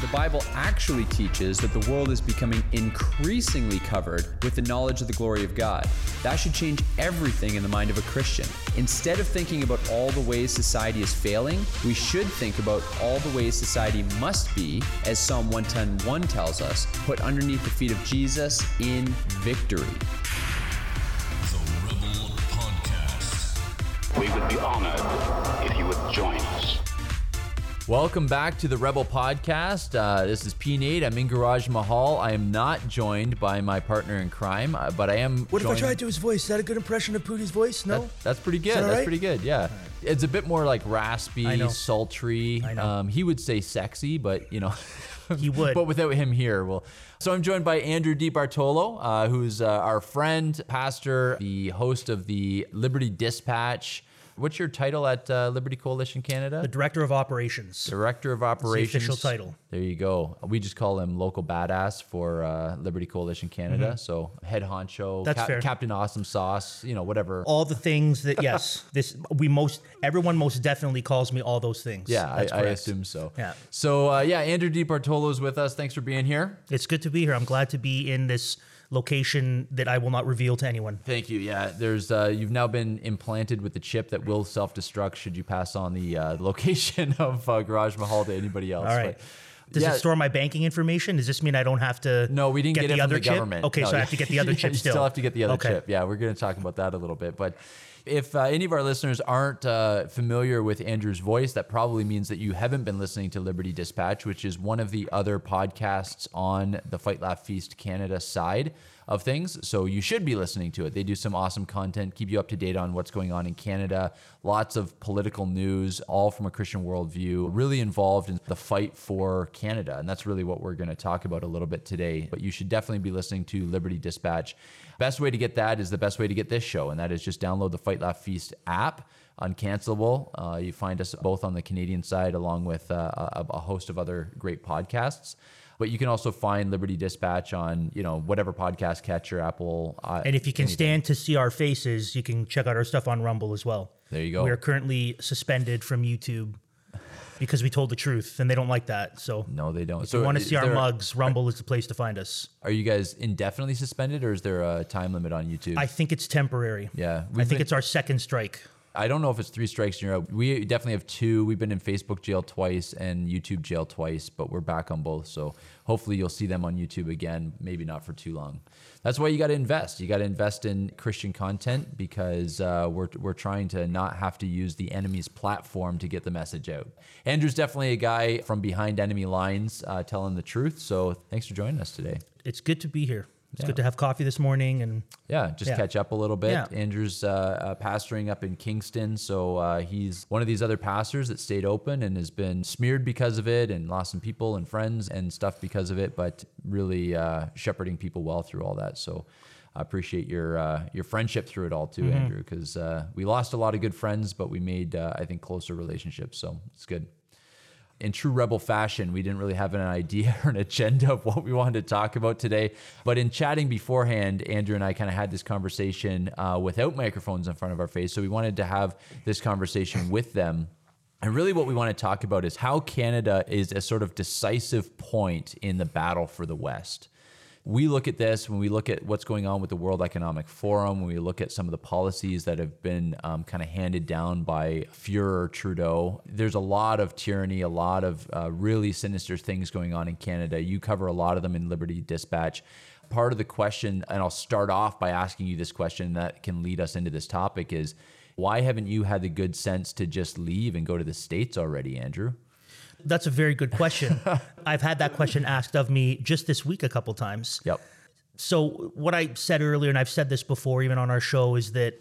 The Bible actually teaches that the world is becoming increasingly covered with the knowledge of the glory of God. That should change everything in the mind of a Christian. Instead of thinking about all the ways society is failing, we should think about all the ways society must be, as Psalm 110:1 tells us, put underneath the feet of Jesus in victory. The Rebel Podcast. We would be honored if you would join us. Welcome back to the Rebel Podcast. Uh, this is P. Nate. I'm in Garage Mahal. I am not joined by my partner in crime, uh, but I am. What if I joined- tried to do his voice? Is that a good impression of Pootie's voice? No. That- that's pretty good. that That's right? pretty good. Yeah, it's a bit more like raspy, sultry. I know. Um, he would say sexy, but you know, He would. but without him here, well. So I'm joined by Andrew DeBartolo, uh, who's uh, our friend, pastor, the host of the Liberty Dispatch. What's your title at uh, Liberty Coalition Canada? the director of operations. Director of the Operations. official title. There you go. We just call him local badass for uh, Liberty Coalition Canada. So head honcho. That's fair. Captain Awesome Sauce, you know, whatever. All the things that yes, this we most everyone most definitely calls me all those things. yeah, I, That's I assume so. Yeah. So uh, yeah, Andrew DeBartolo is with us. Thanks for being here. It's good to be here. I'm glad to be in this location that I will not reveal to anyone. Thank you. Yeah, there's uh, you've now been implanted with the chip that will self-destruct should you pass on the uh, location of uh, Garage Mahal to anybody else. All right. But, Does yeah, it store my banking information? Does this mean I don't have to? No, we didn't get, the it from other the chip? government. Okay, No, so I have to get the other chip you still. still have to get the other Okay. chip. Yeah, we're going to talk about that a little bit. But if uh, any of our listeners aren't uh, familiar with Andrew's voice, that probably means that you haven't been listening to Liberty Dispatch, which is one of the other podcasts on the Fight Laugh Feast Canada side of things. So you should be listening to it. They do some awesome content, keep you up to date on what's going on in Canada, lots of political news, all from a Christian worldview, really involved in the fight for Canada. And that's really what we're going to talk about a little bit today. But you should definitely be listening to Liberty Dispatch. Best way to get that is the best way to get this show, and that is just download the Fight Laugh Feast app. Uncancelable. Uh, you find us both on the Canadian side, along with uh, a, a host of other great podcasts. But you can also find Liberty Dispatch on, you know, whatever podcast catcher, Apple. Uh, And if you can anything. stand to see our faces, you can check out our stuff on Rumble as well. There you go. We are currently suspended from YouTube because we told the truth, and they don't like that. So No, they don't. if you want to is see our there- mugs, Rumble is the place to find us. Are you guys indefinitely suspended, or is there a time limit on YouTube? I think it's temporary. Yeah, I we've think been- it's our second strike. I don't know if it's three strikes in a row. We definitely have two. We've been in Facebook jail twice and YouTube jail twice, but we're back on both. So hopefully you'll see them on YouTube again, maybe not for too long. That's why you got to invest. You got to invest in Christian content because uh, we're, we're trying to not have to use the enemy's platform to get the message out. Andrew's definitely a guy from behind enemy lines uh, telling the truth. So thanks for joining us today. It's good to be here. It's Yeah. good to have coffee this morning, and Yeah, just Yeah. catch up a little bit. Yeah. Andrew's uh, uh, pastoring up in Kingston, so uh, he's one of these other pastors that stayed open and has been smeared because of it, and lost some people and friends and stuff because of it. But really uh, shepherding people well through all that. So I appreciate your uh, your friendship through it all too, Mm-hmm. Andrew, because uh, we lost a lot of good friends, but we made uh, I think closer relationships. So it's good in true rebel fashion, we didn't really have an idea or an agenda of what we wanted to talk about today. But in chatting beforehand, Andrew and I kind of had this conversation uh, without microphones in front of our face. So we wanted to have this conversation with them. And really, what we want to talk about is how Canada is a sort of decisive point in the battle for the West we look at this when we look at what's going on with the World Economic Forum, when we look at some of the policies that have been um, kind of handed down by Führer Trudeau. There's a lot of tyranny, a lot of uh, really sinister things going on in Canada. You cover a lot of them in Liberty Dispatch. Part of the question, and I'll start off by asking you this question that can lead us into this topic is why haven't you had the good sense to just leave and go to the States already, Andrew? That's a very good question. I've had that question asked of me just this week a couple times. Yep. So what I said earlier, and I've said this before, even on our show, is that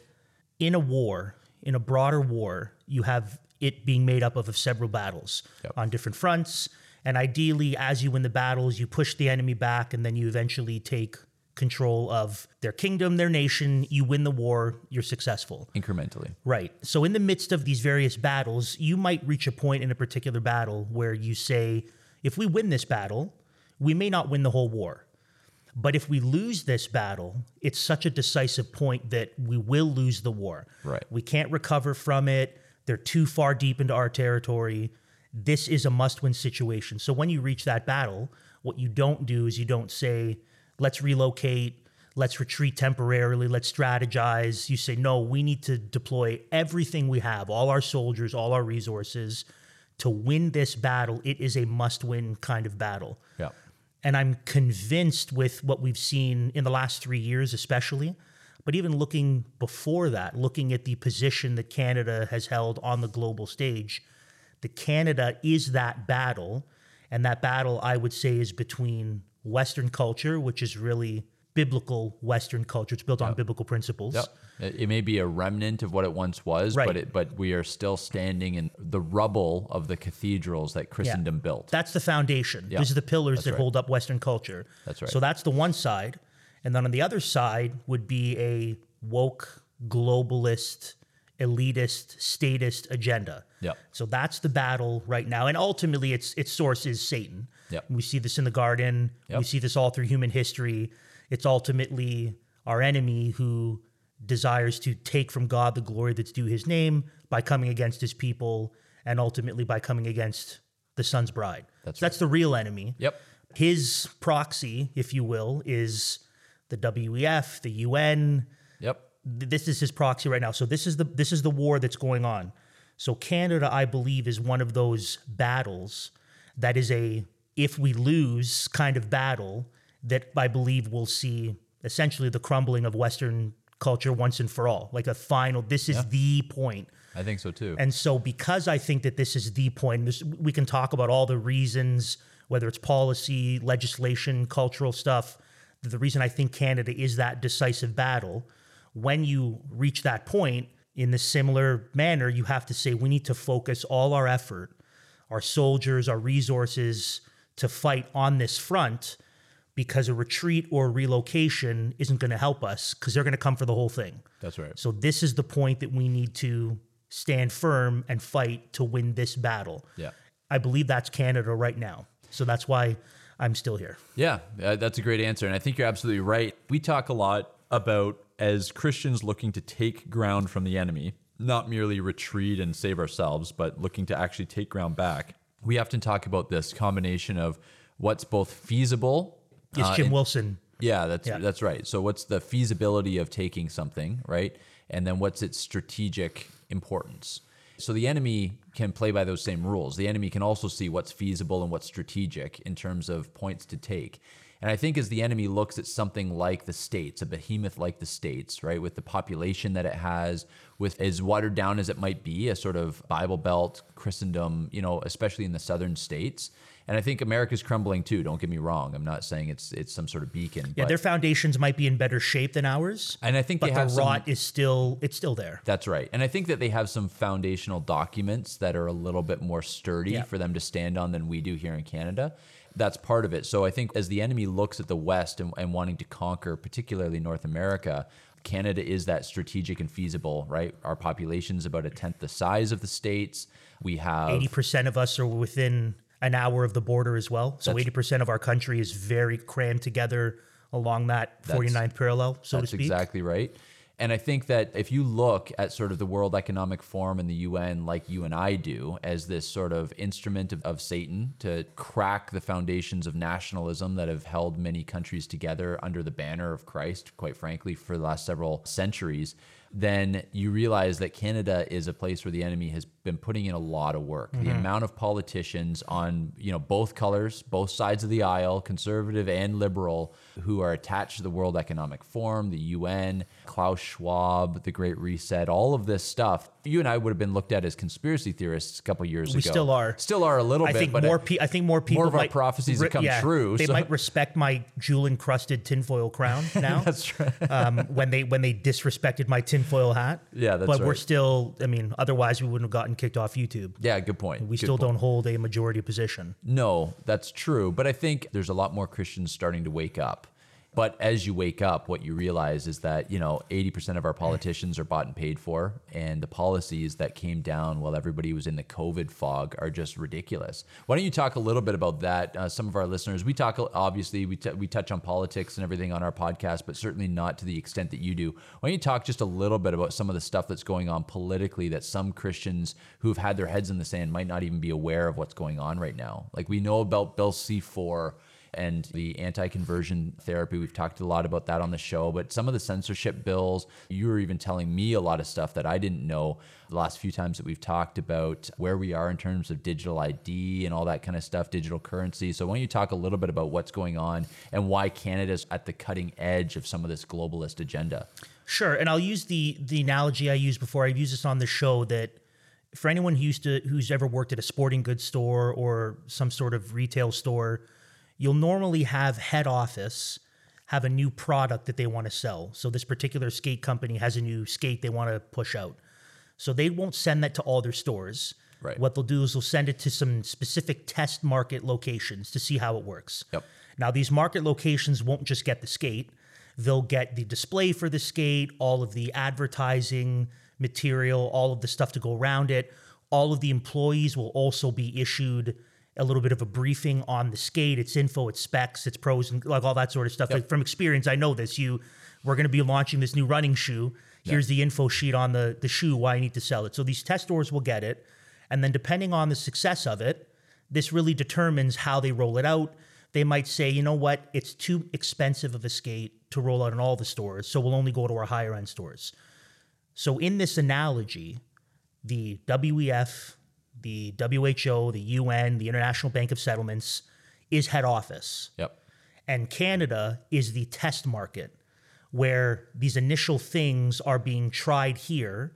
in a war, in a broader war, you have it being made up of, several battles Yep. on different fronts. And ideally, as you win the battles, you push the enemy back and then you eventually take control of their kingdom, their nation. You win the war, you're successful. Incrementally. Right. So, in the midst of these various battles, you might reach a point in a particular battle where you say, if we win this battle, we may not win the whole war. But if we lose this battle, it's such a decisive point that we will lose the war. Right. We can't recover from it. They're too far deep into our territory. This is a must win situation. So when you reach that battle, what you don't do is you don't say, let's relocate, let's retreat temporarily, let's strategize. You say, no, we need to deploy everything we have, all our soldiers, all our resources to win this battle. It is a must win kind of battle. Yeah. And I'm convinced with what we've seen in the last three years, especially, but even looking before that, looking at the position that Canada has held on the global stage, that Canada is that battle. And that battle, I would say, is between Western culture, which is really biblical Western culture. It's built on biblical principles. Yep. It, may be a remnant of what it once was, Right. but it, but we are still standing in the rubble of the cathedrals that Christendom built. That's the foundation. Yeah, These are the pillars that's that right. hold up Western culture. That's right. So that's the one side. And then on the other side would be a woke, globalist, elitist, statist agenda. Yep. So that's the battle right now. And ultimately its its source is Satan. Yep. We see this in the garden. We see this all through human history. It's ultimately our enemy who desires to take from God the glory that's due his name by coming against his people and ultimately by coming against the son's bride. That's So that's the real enemy. Yep. His proxy, if you will, is the WEF, the UN. This is his proxy right now. So this is the this is the war that's going on. So Canada, I believe, is one of those battles that is a if we lose kind of battle that I believe we'll see essentially the crumbling of Western culture once and for all. Like a final, this is the point. I think so too. And so, because I think that this is the point, this, we can talk about all the reasons, whether it's policy, legislation, cultural stuff. The reason I think Canada is that decisive battle, when you reach that point, in the similar manner, you have to say we need to focus all our effort, our soldiers, our resources to fight on this front because a retreat or relocation isn't going to help us because they're going to come for the whole thing. That's right. So this is the point that we need to stand firm and fight to win this battle. Yeah. I believe that's Canada right now. So that's why I'm still here. Yeah, uh, that's a great answer. And I think you're absolutely right. We talk a lot about as Christians looking to take ground from the enemy, not merely retreat and save ourselves, but looking to actually take ground back. We often talk about this combination of what's both feasible. It's uh, Jim and- Wilson. Yeah, that's Yeah. that's right. So what's the feasibility of taking something, right? And then what's its strategic importance? So the enemy can play by those same rules. The enemy can also see what's feasible and what's strategic in terms of points to take. And I think as the enemy looks at something like the states, a behemoth like the states, right, with the population that it has, with as watered down as it might be, a sort of Bible Belt Christendom, you know, especially in the southern states. And I think America's crumbling too. Don't get me wrong. I'm not saying it's it's some sort of beacon. Yeah, their foundations might be in better shape than ours. and I think but the have some, rot is still it's still there. That's right. And I think that they have some foundational documents that are a little bit more sturdy Yeah. for them to stand on than we do here in Canada. That's part of it. So I think as the enemy looks at the West and, and wanting to conquer, particularly North America, Canada is that strategic and feasible, right? Our population is about a tenth the size of the states. We have Eighty percent of us are within an hour of the border as well. So eighty percent of our country is very crammed together along that 49th parallel, so to That's exactly right. And I think that if you look at sort of the World Economic Forum and the UN, like you and I do, as this sort of instrument of, of Satan to crack the foundations of nationalism that have held many countries together under the banner of Christ, quite frankly, for the last several centuries, then you realize that Canada is a place where the enemy has been putting in a lot of work. The amount of politicians on, you know, both colors, both sides of the aisle, conservative and liberal, who are attached to the World Economic Forum, the UN, Klaus Schwab, the Great Reset, all of this stuff. You and I would have been looked at as conspiracy theorists a couple years We ago. We still are. Still are a little I bit, think but more. I- Pe- I think more people. more of our might prophecies have come true, They so- might respect my jewel encrusted tinfoil crown now. That's right. um, when they when they disrespected my tinfoil hat. Yeah, that's But we're still, I mean, otherwise we wouldn't have gotten kicked off YouTube. Yeah, good point. We Good still point. don't hold a majority position. No, that's true. But I think there's a lot more Christians starting to wake up. But as you wake up, what you realize is that, you know, 80% of our politicians are bought and paid for. And the policies that came down while everybody was in the COVID fog are just ridiculous. Why don't you talk a little bit about that? Uh, some of our listeners, we talk, obviously, we, t- we touch on politics and everything on our podcast, but certainly not to the extent that you do. Why don't you talk just a little bit about some of the stuff that's going on politically that some Christians who've had their heads in the sand might not even be aware of what's going on right now? Like we know about Bill C4 and the anti-conversion therapy. We've talked a lot about that on the show, but some of the censorship bills, you were even telling me a lot of stuff that I didn't know the last few times that we've talked about where we are in terms of digital ID and all that kind of stuff, digital currency. So why don't you talk a little bit about what's going on and why Canada's at the cutting edge of some of this globalist agenda? Sure, and I'll use the the analogy I used before. I've used this on the show that for anyone who used to who's ever worked at a sporting goods store or some sort of retail store, you'll normally have head office have a new product that they want to sell. So this particular skate company has a new skate they want to push out. So they won't send that to all their stores. Right. What they'll do is they'll send it to some specific test market locations to see how it works. Yep. Now these market locations won't just get the skate. They'll get the display for the skate, all of the advertising material, all of the stuff to go around it. All of the employees will also be issued a little bit of a briefing on the skate, its info, its specs, its pros, and like all that sort of stuff. Like from experience, I know this. You, we're going to be launching this new running shoe. Here's the info sheet on the the shoe. Why I need to sell it. So these test stores will get it, and then depending on the success of it, this really determines how they roll it out. They might say, you know what, it's too expensive of a skate to roll out in all the stores, so we'll only go to our higher end stores. So in this analogy, the WEF, the WHO, the UN, the International Bank of Settlements is head office. Yep. And Canada is the test market where these initial things are being tried here,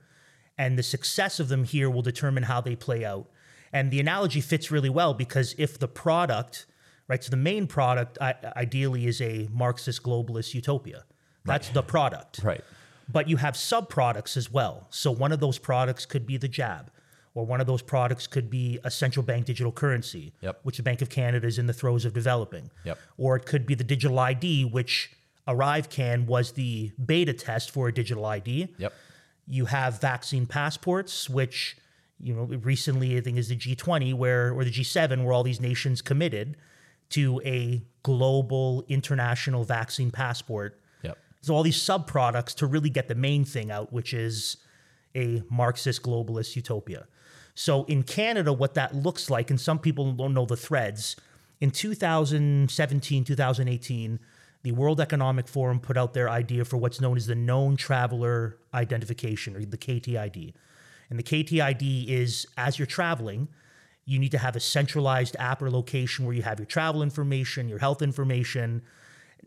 and the success of them here will determine how they play out. And the analogy fits really well because if the product, right, so the main product ideally is a Marxist globalist utopia. That's the product. Right. But you have sub products as well. So one of those products could be the jab, or one of those products could be a central bank digital currency, Yep. which the Bank of Canada is in the throes of developing. Yep. Or it could be the digital ID, which ArriveCan was the beta test for a digital ID. Yep. You have vaccine passports, which you know recently I think is the G20 where or the G7 where all these nations committed to a global international vaccine passport. Yep. So all these sub products to really get the main thing out, which is a Marxist globalist utopia. So in Canada, what that looks like, and some people don't know the threads, in 2017, 2018, the World Economic Forum put out their idea for what's known as the Known Traveler Identification, or the KTID. And the KTID is as you're traveling, you need to have a centralized app or location where you have your travel information, your health information.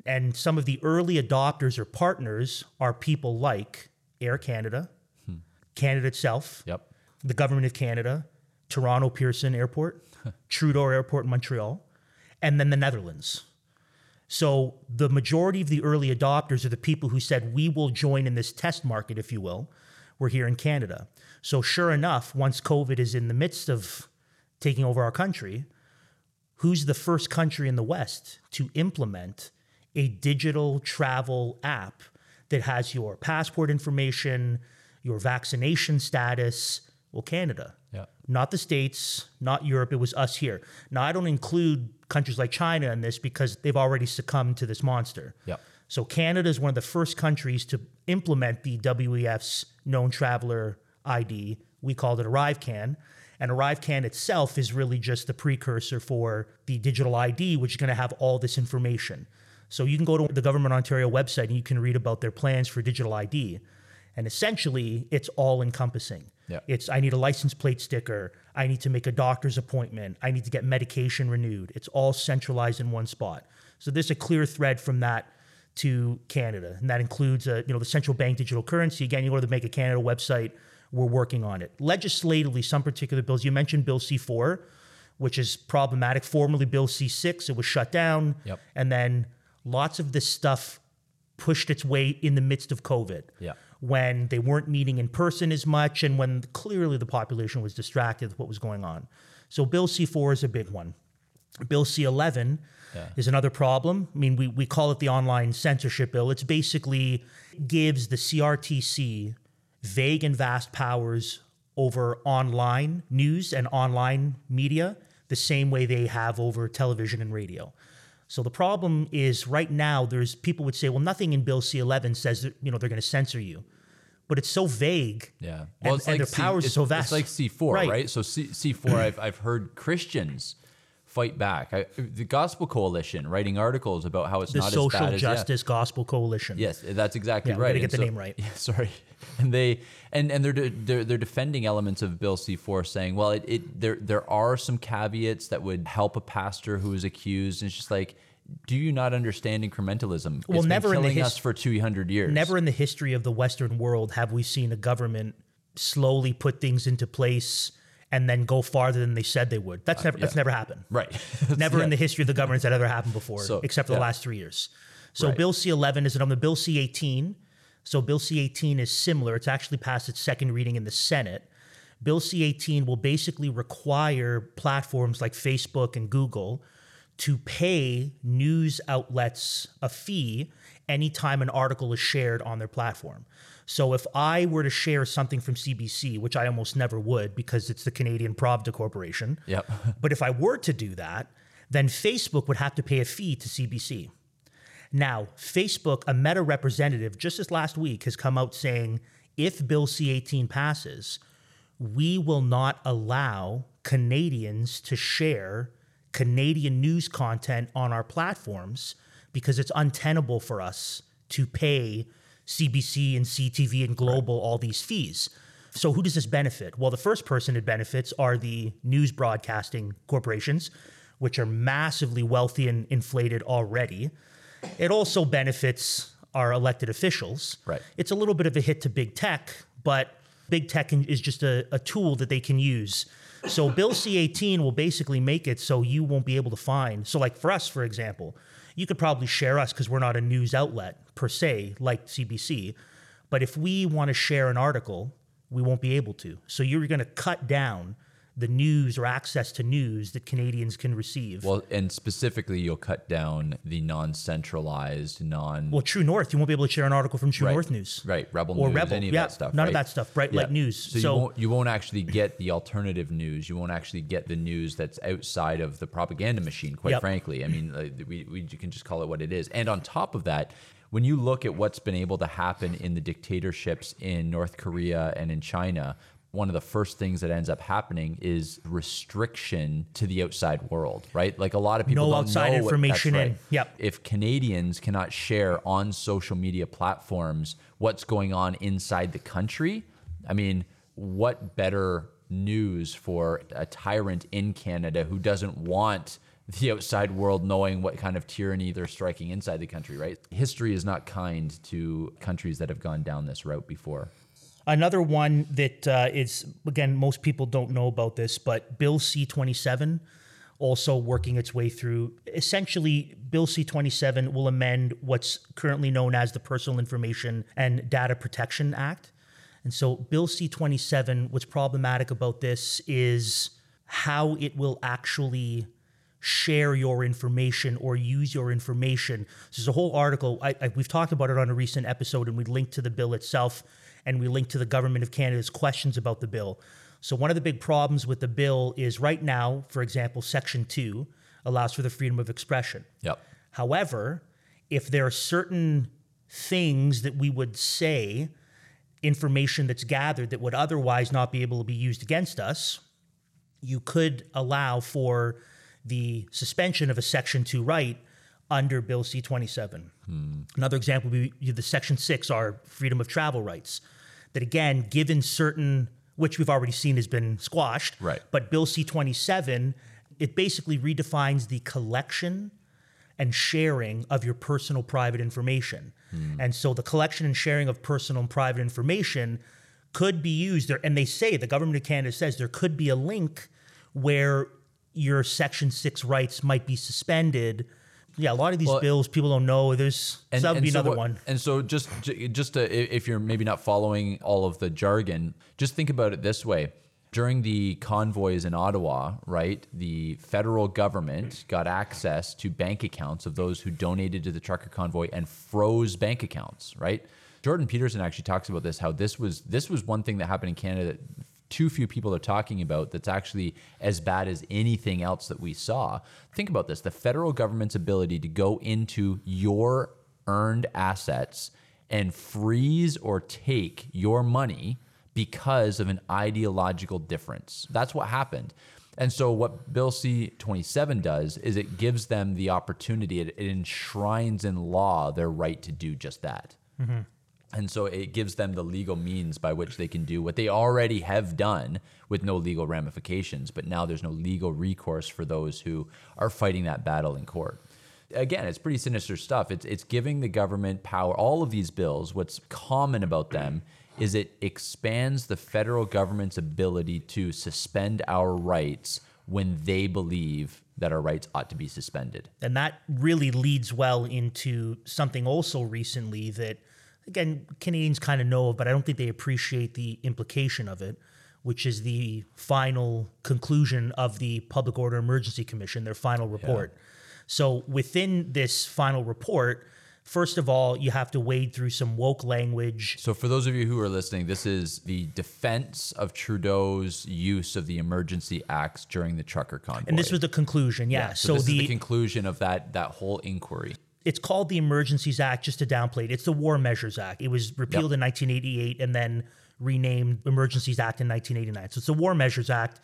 And some of the early adopters or partners are people like Air Canada, hmm. Canada itself, Yep. The government of Canada, Toronto Pearson Airport, Trudeau Airport in Montreal, and then the Netherlands. So the majority of the early adopters are the people who said, we will join in this test market, if you will. We're here in Canada. So sure enough, once COVID is in the midst of taking over our country, who's the first country in the West to implement a digital travel app that has your passport information, your vaccination status? Well, Canada. Yeah. Not the States, not Europe. It was us here. Now, I don't include countries like China in this because they've already succumbed to this monster. Yep. So, Canada is one of the first countries to implement the WEF's known traveler ID. We called it ArriveCan. And ArriveCan itself is really just the precursor for the digital ID, which is going to have all this information. So you can go to the Government Ontario website and you can read about their plans for digital ID. And essentially, it's all encompassing. Yeah. It's I need a license plate sticker. I need to make a doctor's appointment. I need to get medication renewed. It's all centralized in one spot. So there's a clear thread from that to Canada, and that includes uh, you know the central bank digital currency. Again, you go to the Bank of Canada website. We're working on it. Legislatively, some particular bills. You mentioned Bill C4, which is problematic. Formerly Bill C6, it was shut down. Yep. And then lots of this stuff pushed its way in the midst of COVID. Yeah. When they weren't meeting in person as much, and when clearly the population was distracted with what was going on. So, Bill C 4 is a big one. Bill C 11 is another problem. I mean, we, we call it the online censorship bill. It's basically gives the CRTC vague and vast powers over online news and online media the same way they have over television and radio. So the problem is right now there's people would say, well, nothing in Bill C11 says that you know they're going to censor you, but it's so vague. Yeah. and, and their powers it's, so vast. It's like C4, right? Right. So C, C4, mm. I've, I've heard Christians fight back. I, the Gospel Coalition writing articles about how it's the not as bad as yeah. Justice Gospel Coalition. Yes, that's exactly Yeah, right. And get the name right. Yeah, sorry, and they and and they're they're they're defending elements of Bill C four, saying, well, it, it there there are some caveats that would help a pastor who is accused. And it's just like, do you not understand incrementalism? Well, it's never in been the killing his- us for two hundred years. Never in the history of the Western world have we seen a government slowly put things into place and then go farther than they said they would. That's never that's Uh, yeah. never happened. right. Never in the history of the governments that ever happened before, So, except for the last three years. So Right. Bill C11 is on the Bill C18. So Bill C18 is similar. It's actually passed its second reading in the Senate. Bill C18 will basically require platforms like Facebook and Google to pay news outlets a fee anytime an article is shared on their platform. So if I were to share something from CBC, which I almost never would because it's the Canadian Pravda Corporation, Yep. but if I were to do that, then Facebook would have to pay a fee to CBC. Now, Facebook, a Meta representative, just this last week, has come out saying if Bill C 18 passes, we will not allow Canadians to share Canadian news content on our platforms because it's untenable for us to pay CBC and CTV and Global all these fees. So, who does this benefit? Well, the first person it benefits are the news broadcasting corporations, which are massively wealthy and inflated already. It also benefits our elected officials. Right. It's a little bit of a hit to big tech, but big tech is just a, a tool that they can use. So Bill C18 will basically make it so you won't be able to find. So, like for us, for example, you could probably share us because we're not a news outlet per se, like CBC. But if we want to share an article, we won't be able to. So you're going to cut down the news or access to news that Canadians can receive. Well, and specifically, you'll cut down the non-centralized, non. Well, True North, you won't be able to share an article from True Right. North News. Right, Rebel or News, Rebel, any of yeah, that stuff. None of that stuff, Bright Light News. So, So, you won't you won't actually get the alternative news. You won't actually get the news that's outside of the propaganda machine. Quite Yep. frankly, I mean, we, we you can just call it what it is. And on top of that, when you look at what's been able to happen in the dictatorships in North Korea and in China. One of the first things that ends up happening is restriction to the outside world, right? Like a lot of people No don't outside know what- information in. right Yep. if Canadians cannot share on social media platforms what's going on inside the country, I mean, what better news for a tyrant in Canada who doesn't want the outside world knowing what kind of tyranny they're striking inside the country, right? History is not kind to countries that have gone down this route before. Another one that uh, is, again, most people don't know about this, but Bill C 27 also working its way through. Essentially, Bill C 27 will amend what's currently known as the Personal Information and Data Protection Act. And so, Bill C 27, what's problematic about this is how it will actually share your information or use your information. So there's a whole article. I, I, we've talked about it on a recent episode, and we linked to the bill itself, and we link to the government of Canada's questions about the bill. So one of the big problems with the bill is right now, for example, Section Two allows for the freedom of expression. Yep. However, if there are certain things that we would say, information that's gathered that would otherwise not be able to be used against us, you could allow for the suspension of a Section 2 right under Bill C 27. Hmm. Another example would be the Section 6 are freedom of travel rights. That again, given certain, which we've already seen has been squashed, Right. but Bill C 27, it basically redefines the collection and sharing of your personal private information. Hmm. And so the collection and sharing of personal and private information could be used there. And they say, the government of Canada says there could be a link where your Section 6 rights might be suspended yeah, a lot of these Well, bills people don't know. There's so that would be so another what- one. And so just just to, if you're maybe not following all of the jargon, just think about it this way. During the convoys in Ottawa, right, the federal government got access to bank accounts of those who donated to the trucker convoy and froze bank accounts, right? Jordan Peterson actually talks about this how this was this was one thing that happened in Canada that too few people are talking about that's actually as bad as anything else that we saw. Think about this the federal government's ability to go into your earned assets and freeze or take your money because of an ideological difference. That's what happened. And so, what Bill C 27 does is it gives them the opportunity, it, it enshrines in law their right to do just that. Mm-hmm. And so it gives them the legal means by which they can do what they already have done with no legal ramifications. But now there's no legal recourse for those who are fighting that battle in court. Again, it's pretty sinister stuff. It's, it's giving the government power. All of these bills, what's common about them is it expands the federal government's ability to suspend our rights when they believe that our rights ought to be suspended. And that really leads well into something also recently that, again, Canadians kind of know of, but I don't think they appreciate the implication of it, which is the final conclusion of the Public Order Emergency Commission, their final report. So within this final report, first of all, you have to wade through some woke language. So, for those of you who are listening, this is the defense of Trudeau's use of the emergency acts during the trucker convoy. And this was the conclusion, yeah. so, so this the, is the conclusion of that that whole inquiry. It's called the Emergencies Act just to downplay it. It's the War Measures Act. It was repealed in 1988 and then renamed Emergencies Act in 1989. So it's the War Measures Act,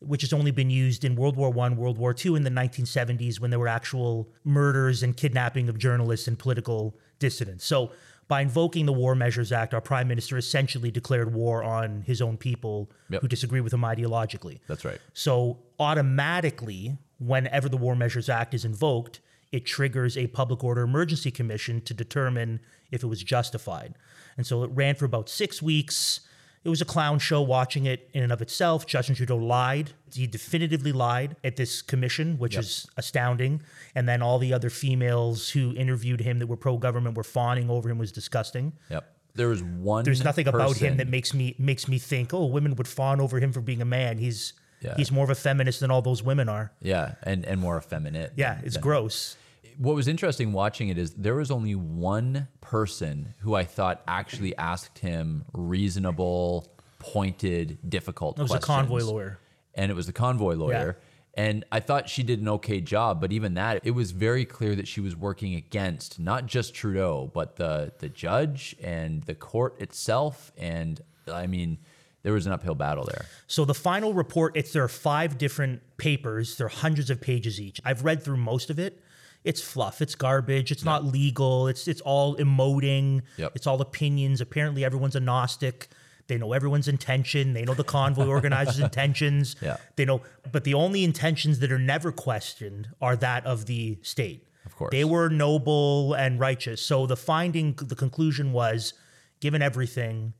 which has only been used in World War One, World War Two, in the 1970s when there were actual murders and kidnapping of journalists and political dissidents. So by invoking the War Measures Act, our prime minister essentially declared war on his own people Yep. who disagree with him ideologically. That's right. So automatically, whenever the War Measures Act is invoked, it triggers a public order emergency commission to determine if it was justified. And so it ran for about six weeks. It was a clown show watching it in and of itself. Justin Trudeau lied. He definitively lied at this commission, which is astounding. And then all the other females who interviewed him that were pro government were fawning over him was disgusting. Yep. There was one. There's nothing about him that makes me makes me think, oh, women would fawn over him for being a man. He's Yeah. he's more of a feminist than all those women are. Yeah, and and more effeminate. Yeah, than- it's than- gross. What was interesting watching it is there was only one person who I thought actually asked him reasonable, pointed, difficult. It was a convoy lawyer. and it was the convoy lawyer. And I thought she did an okay job, but even that, it was very clear that she was working against not just Trudeau, but the the judge and the court itself. And I mean, there was an uphill battle there. So the final report, it's there are five different papers. There are hundreds of pages each. I've read through most of it. It's fluff. It's garbage. It's not legal. It's it's all emoting. Yep. It's all opinions. Apparently, everyone's a Gnostic. They know everyone's intention. They know the convoy organizer's intentions. Yeah. They know, but the only intentions that are never questioned are that of the state. Of course. They were noble and righteous. So the finding, the conclusion was, given everything,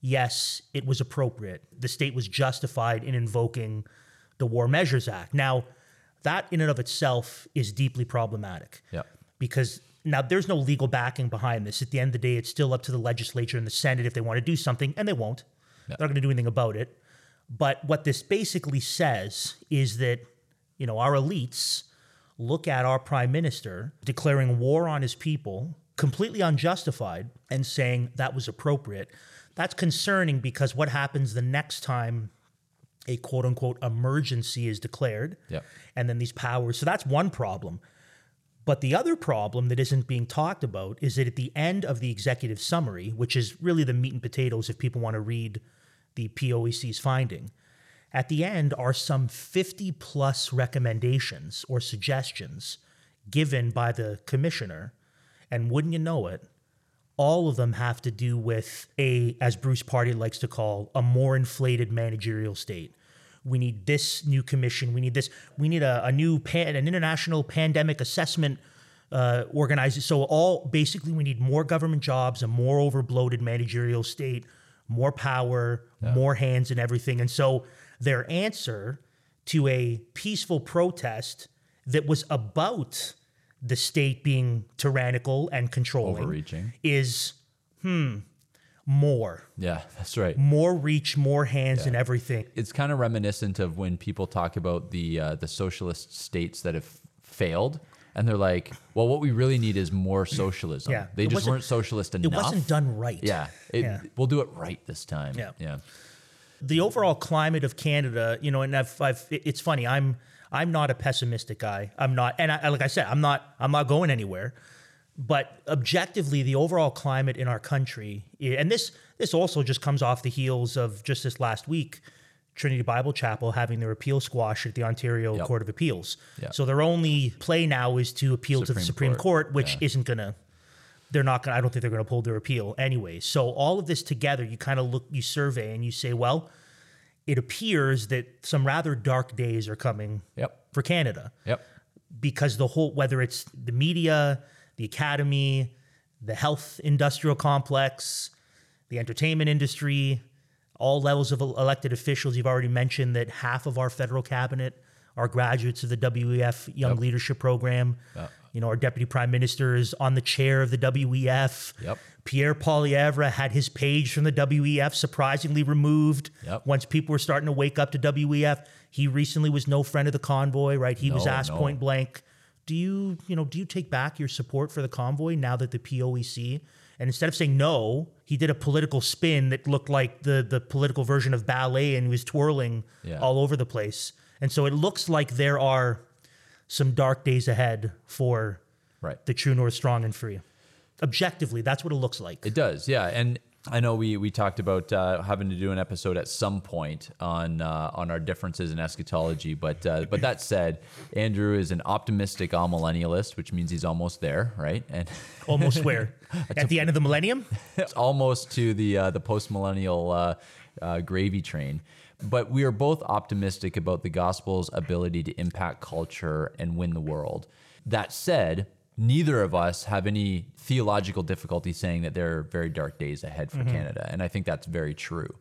yes, it was appropriate. The state was justified in invoking the War Measures Act. Now, that in and of itself is deeply problematic. Yep. Because now there's no legal backing behind this. At the end of the day, it's still up to the legislature and the Senate if they want to do something, and they won't. They're not going to do anything about it. But what this basically says is that, you know, our elites look at our prime minister declaring war on his people, completely unjustified, and saying that was appropriate. That's concerning because what happens the next time a quote unquote emergency is declared? Yep. And then these powers. So that's one problem. But the other problem that isn't being talked about is that at the end of the executive summary, which is really the meat and potatoes if people want to read the POEC's finding, at the end are some 50 plus recommendations or suggestions given by the commissioner. And wouldn't you know it, all of them have to do with a, as Bruce Pardy likes to call, a more inflated managerial state. We need this new commission. We need this. We need a, a new pan, an international pandemic assessment uh, organizer. So all basically, we need more government jobs, a more overbloated managerial state, more power, more hands, and everything. And so their answer to a peaceful protest that was about the state being tyrannical and controlling Overreaching. is hmm more Yeah, that's right. more reach more hands and everything It's kind of reminiscent of when people talk about the uh, the socialist states that have failed, and they're like, "Well, what we really need is more socialism." Yeah. they just weren't socialist enough. it wasn't done right Yeah, it, Yeah. we'll do it right this time. Yeah. yeah. the overall climate of Canada, you know, and I've, I've, it's funny. I'm, I'm not a pessimistic guy. I'm not, and I, like I said, I'm not, I'm not going anywhere. But objectively, the overall climate in our country, and this, this also just comes off the heels of just this last week, Trinity Bible Chapel having their appeal squashed at the Ontario Yep. Court of Appeals. Yep. So their only play now is to appeal to the Supreme Supreme Court, Court, which yeah. isn't gonna they're not to, I don't think they're to pull their appeal anyway. So all of this together, you kind of look, you survey and you say, well, it appears that some rather dark days are coming Yep. for Canada Yep. because the whole, whether it's the media, the academy, the health industrial complex, the entertainment industry, all levels of elected officials, you've already mentioned that half of our federal cabinet are graduates of the WEF Young Yep. Leadership Program. You know, our deputy prime minister is on the chair of the WEF. Yep. Pierre Poilievre had his page from the WEF surprisingly removed Yep. once people were starting to wake up to WEF. He recently was no friend of the convoy, right? He was asked no. point blank, "Do you, you know, do you take back your support for the convoy now that the POEC?" And instead of saying no, he did a political spin that looked like the the political version of ballet and he was twirling Yeah. all over the place. And so it looks like there are some dark days ahead for Right. the True North Strong and Free. Objectively, that's what it looks like. It does, yeah. And I know we we talked about uh, having to do an episode at some point on uh, on our differences in eschatology, but uh, but that said, Andrew is an optimistic amillennialist, which means he's almost there, right? And Almost where? At the end of the millennium? it's almost to the uh, the post millennial uh, uh, gravy train. But we are both optimistic about the gospel's ability to impact culture and win the world. That said, neither of us have any theological difficulty saying that there are very dark days ahead for mm-hmm. Canada, and I think that's very true.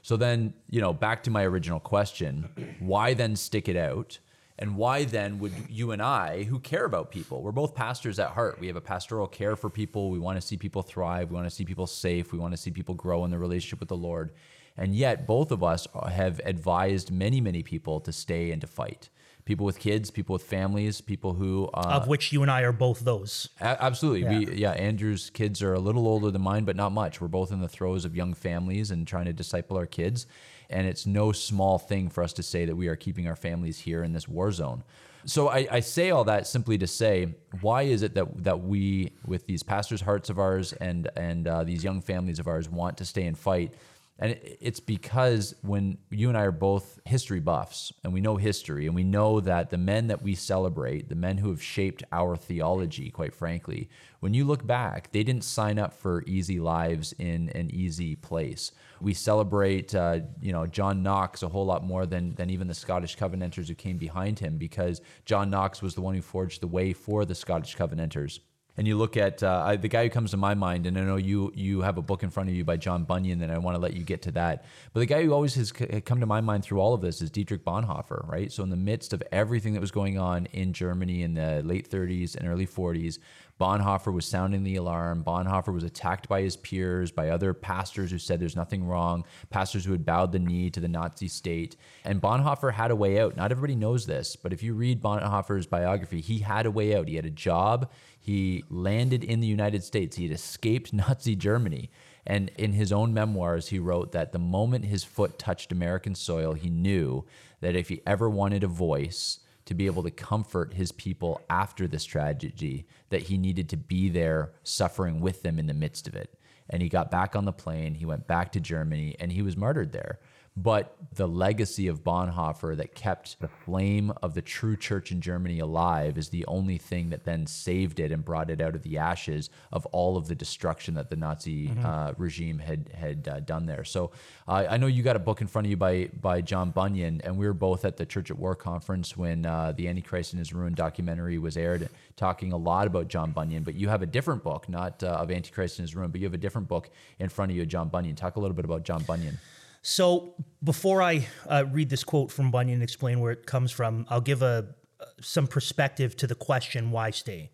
So then, you know, back to my original question: Why then stick it out? And why then would you and I, who care about people, we're both pastors at heart. We have a pastoral care for people. We want to see people thrive. We want to see people safe. We want to see people grow in their relationship with the Lord. And yet, both of us have advised many, many people to stay and to fight. People with kids, people with families, people who uh, of which you and I are both those. a- absolutely. We yeah, Andrew's kids are a little older than mine, but not much. We're both in the throes of young families and trying to disciple our kids. And it's no small thing for us to say that we are keeping our families here in this war zone. So I, I say all that simply to say, why is it that that we, with these pastors' hearts of ours and and uh, these young families of ours, want to stay and fight? And it's because when you and I are both history buffs and we know history and we know that the men that we celebrate, the men who have shaped our theology, quite frankly, when you look back, they didn't sign up for easy lives in an easy place. We celebrate, uh, you know, John Knox a whole lot more than than even the Scottish Covenanters who came behind him, because John Knox was the one who forged the way for the Scottish Covenanters. And you look at uh, I, the guy who comes to my mind, and I know you you have a book in front of you by John Bunyan, and I want to let you get to that. But the guy who always has come to my mind through all of this is Dietrich Bonhoeffer, right? So in the midst of everything that was going on in Germany in the late 30s and early 40s, Bonhoeffer was sounding the alarm. Bonhoeffer was attacked by his peers, by other pastors who said there's nothing wrong, pastors who had bowed the knee to the Nazi state. And Bonhoeffer had a way out. Not everybody knows this, but if you read Bonhoeffer's biography, he had a way out. He had a job. He landed in the United States. He had escaped Nazi Germany. And in his own memoirs, he wrote that the moment his foot touched American soil, he knew that if he ever wanted a voice, to be able to comfort his people after this tragedy that he needed to be there suffering with them in the midst of it. And he got back on the plane he went back to germany and he was martyred there but the legacy of bonhoeffer that kept the flame of the true church in germany alive is the only thing that then saved it and brought it out of the ashes of all of the destruction that the nazi uh, regime had had uh, done there. So uh, i know you got a book in front of you by by john bunyan and we were both at the church at war conference when uh, the antichrist and his ruin documentary was aired talking a lot about john bunyan but you have a different book not uh, of antichrist and his ruin but you have a different book in front of you john bunyan. Talk a little bit about john bunyan So before I uh, read this quote from Bunyan and explain where it comes from, I'll give a some perspective to the question why stay.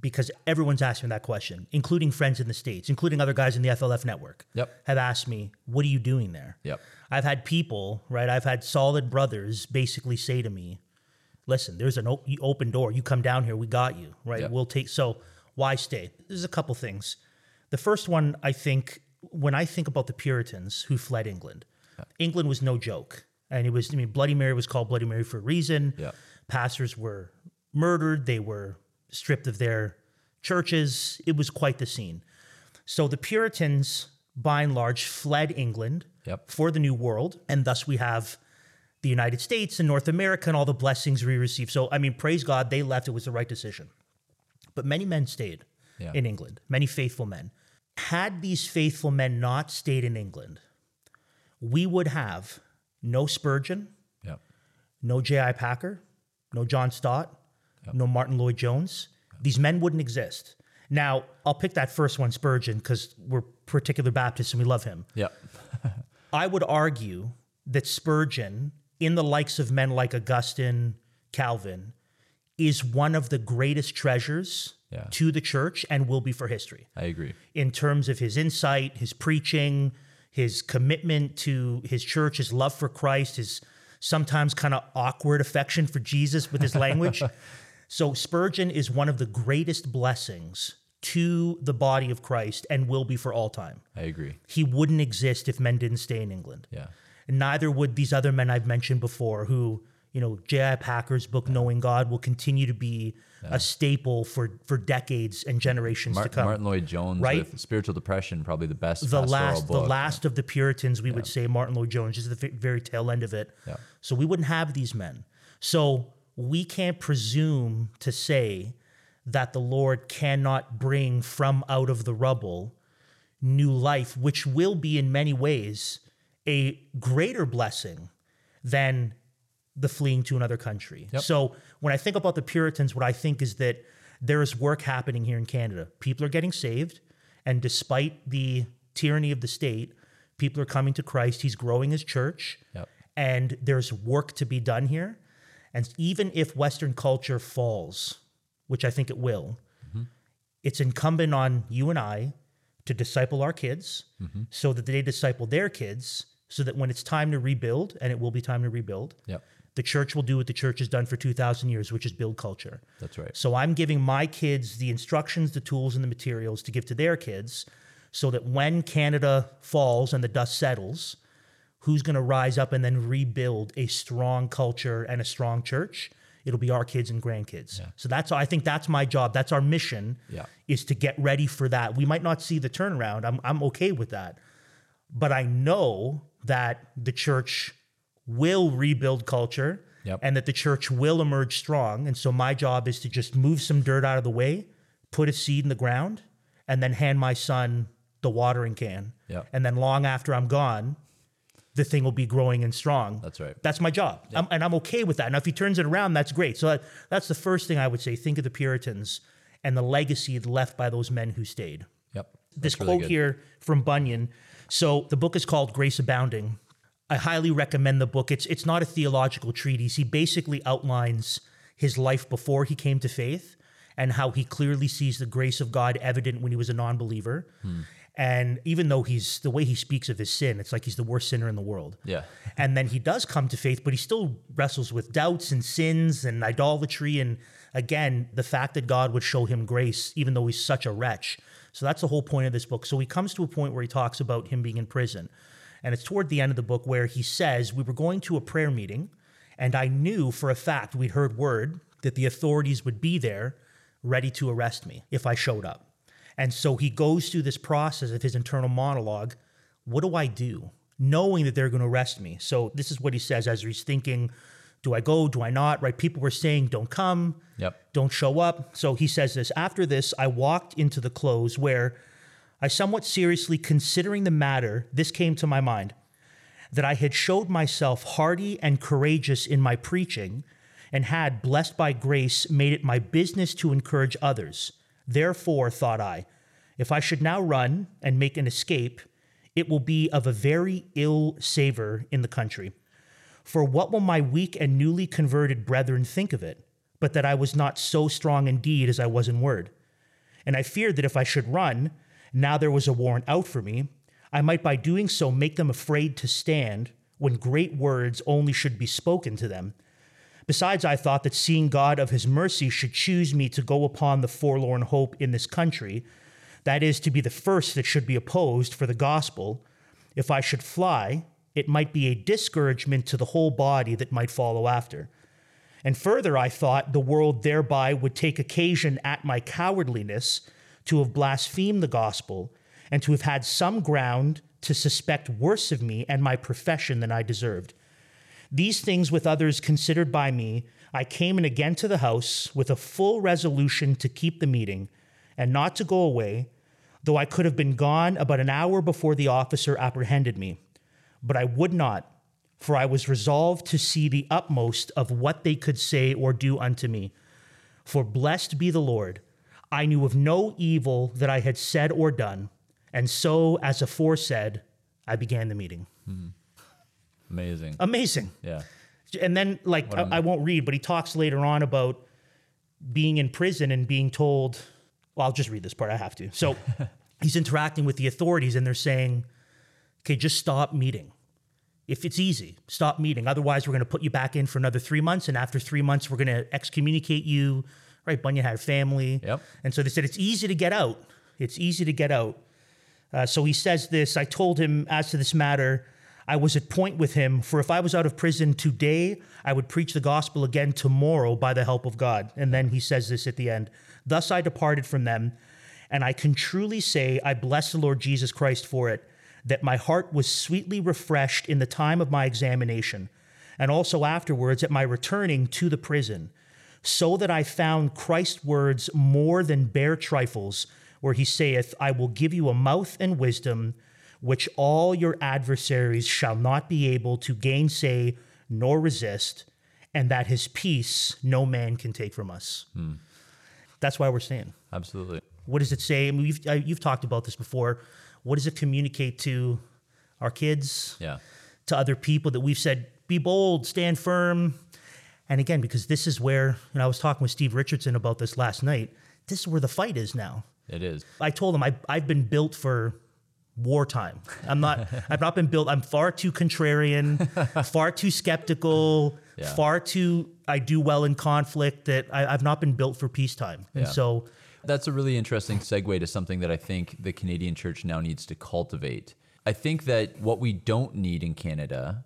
because everyone's asking me that question, including friends in the States, including other guys in the FLF network. Yep. Have asked me, what are you doing there? Yep. I've had people, right? I've had solid brothers basically say to me, listen, there's an op- open door. You come down here, we got you, right? Yep. We'll take, so why stay? There's a couple things. The first one, I think, when I think about the Puritans who fled England, England was no joke. And it was, I mean, Bloody Mary was called Bloody Mary for a reason. Yep. Pastors were murdered, they were stripped of their churches. It was quite the scene. So the Puritans, by and large, fled England Yep. for the New World, and thus we have the United States and North America and all the blessings we receive. So, I mean, praise God, they left. It was the right decision. But many men stayed Yeah. in England, many faithful men. Had these faithful men not stayed in England, we would have no Spurgeon, Yep. no J.I. Packer, no John Stott, no Martyn Lloyd-Jones. These men wouldn't exist. Now, I'll pick that first one, Spurgeon, because we're particular Baptists and we love him. Yep. I would argue that Spurgeon, in the likes of men like Augustine, Calvin, is one of the greatest treasures Yeah. to the church and will be for history I agree. in terms of his insight, his preaching, his commitment to his church, his love for Christ, his sometimes kind of awkward affection for Jesus with his language. so Spurgeon is one of the greatest blessings to the body of Christ and will be for all time. I agree. He wouldn't exist if men didn't stay in England. Yeah. And neither would these other men I've mentioned before who, you know, J.I. Packer's book Knowing God will continue to be a staple for for decades and generations Mar- to come. Martyn Lloyd-Jones Right? with Spiritual Depression, probably the best the last book. the last of the Puritans, we would say Martyn Lloyd-Jones is the very tail end of it. Yeah. So we wouldn't have these men. So we can't presume to say that the Lord cannot bring from out of the rubble new life, which will be in many ways a greater blessing than the fleeing to another country. Yep. So when I think about the Puritans, what I think is that there is work happening here in Canada. People are getting saved, and despite the tyranny of the state, people are coming to Christ. He's growing his church, Yep. and there's work to be done here. And even if Western culture falls, which I think it will, mm-hmm. it's incumbent on you and I to disciple our kids mm-hmm. so that they disciple their kids so that when it's time to rebuild, and it will be time to rebuild, Yep. The church will do what the church has done for 2,000 years, which is build culture. That's right. So I'm giving my kids the instructions, the tools, and the materials to give to their kids so that when Canada falls and the dust settles, who's going to rise up and then rebuild a strong culture and a strong church? It'll be our kids and grandkids. So that's I think that's my job. That's our mission. Yeah. Is to get ready for that. We might not see the turnaround. I'm I'm okay with that. But I know that the church will rebuild culture Yep. and that the church will emerge strong. And so my job is to just move some dirt out of the way, put a seed in the ground, and then hand my son the watering can. Yep. And then long after I'm gone, the thing will be growing and strong. That's right. That's my job. I'm, and I'm okay with that. Now, if he turns it around, that's great. So that, that's the first thing I would say. Think of the Puritans and the legacy left by those men who stayed Yep. this really quote good. here from Bunyan. So the book is called Grace Abounding. I highly recommend the book. It's it's not a theological treatise. He basically outlines his life before he came to faith and how he clearly sees the grace of God evident when he was a non-believer. Hmm. And even though he's the way he speaks of his sin, it's like he's the worst sinner in the world. Yeah. And then he does come to faith, but he still wrestles with doubts and sins and idolatry. And again, the fact that God would show him grace, even though he's such a wretch. So that's the whole point of this book. So he comes to a point where he talks about him being in prison. And it's toward the end of the book where he says, We were going to a prayer meeting, and I knew for a fact we'd heard word that the authorities would be there ready to arrest me if I showed up. And so he goes through this process of his internal monologue. What do I do? Knowing that they're going to arrest me. So this is what he says as he's thinking, do I go? Do I not? Right? People were saying, don't come, Yep. don't show up. So he says this After this, I walked into the close where I somewhat seriously considering the matter, this came to my mind that I had showed myself hardy and courageous in my preaching, and had, blessed by grace, made it my business to encourage others. Therefore, thought I, if I should now run and make an escape, it will be of a very ill savor in the country. For what will my weak and newly converted brethren think of it, but that I was not so strong indeed as I was in word? And I feared that if I should run, now there was a warrant out for me, I might by doing so make them afraid to stand when great words only should be spoken to them. Besides, I thought that seeing God of his mercy should choose me to go upon the forlorn hope in this country, that is, to be the first that should be opposed for the gospel, if I should fly, it might be a discouragement to the whole body that might follow after. And further, I thought the world thereby would take occasion at my cowardliness to have blasphemed the gospel and to have had some ground to suspect worse of me and my profession than I deserved. These things with others considered by me, I came in again to the house with a full resolution to keep the meeting and not to go away, though I could have been gone about an hour before the officer apprehended me. But I would not, for I was resolved to see the utmost of what they could say or do unto me. For blessed be the Lord, I knew of no evil that I had said or done, and so, as aforesaid, I began the meeting. Amazing. Amazing. yeah. And then, like, I, I won't read, but he talks later on about being in prison and being told, well, I'll just read this part. I have to. So he's interacting with the authorities and they're saying, okay, just stop meeting. If it's easy, stop meeting. Otherwise, we're going to put you back in for another three months. And after three months, we're going to excommunicate you. Right? Bunyan had a family. Yep. And so they said, it's easy to get out. It's easy to get out. Uh, so he says this I told him, as to this matter, I was at point with him, for if I was out of prison today, I would preach the gospel again tomorrow by the help of God. And then he says this at the end Thus I departed from them, and I can truly say, I bless the Lord Jesus Christ for it, that my heart was sweetly refreshed in the time of my examination, and also afterwards at my returning to the prison, so that I found Christ's words more than bare trifles, where he saith, I will give you a mouth and wisdom which all your adversaries shall not be able to gainsay nor resist, and that his peace no man can take from us. That's why we're staying. Absolutely. What does it say? I mean, you've, uh, you've talked about this before. What does it communicate to our kids, Yeah. to other people that we've said, be bold, stand firm? And again, because this is where, and I was talking with Steve Richardson about this last night, this is where the fight is now. It is. I told him I, I've been built for wartime. I'm not. I've not been built. I'm far too contrarian, far too skeptical, Yeah. far too. I do well in conflict. That I, I've not been built for peacetime. And Yeah. so, That's a really interesting segue to something that I think the Canadian church now needs to cultivate. I think that what we don't need in Canada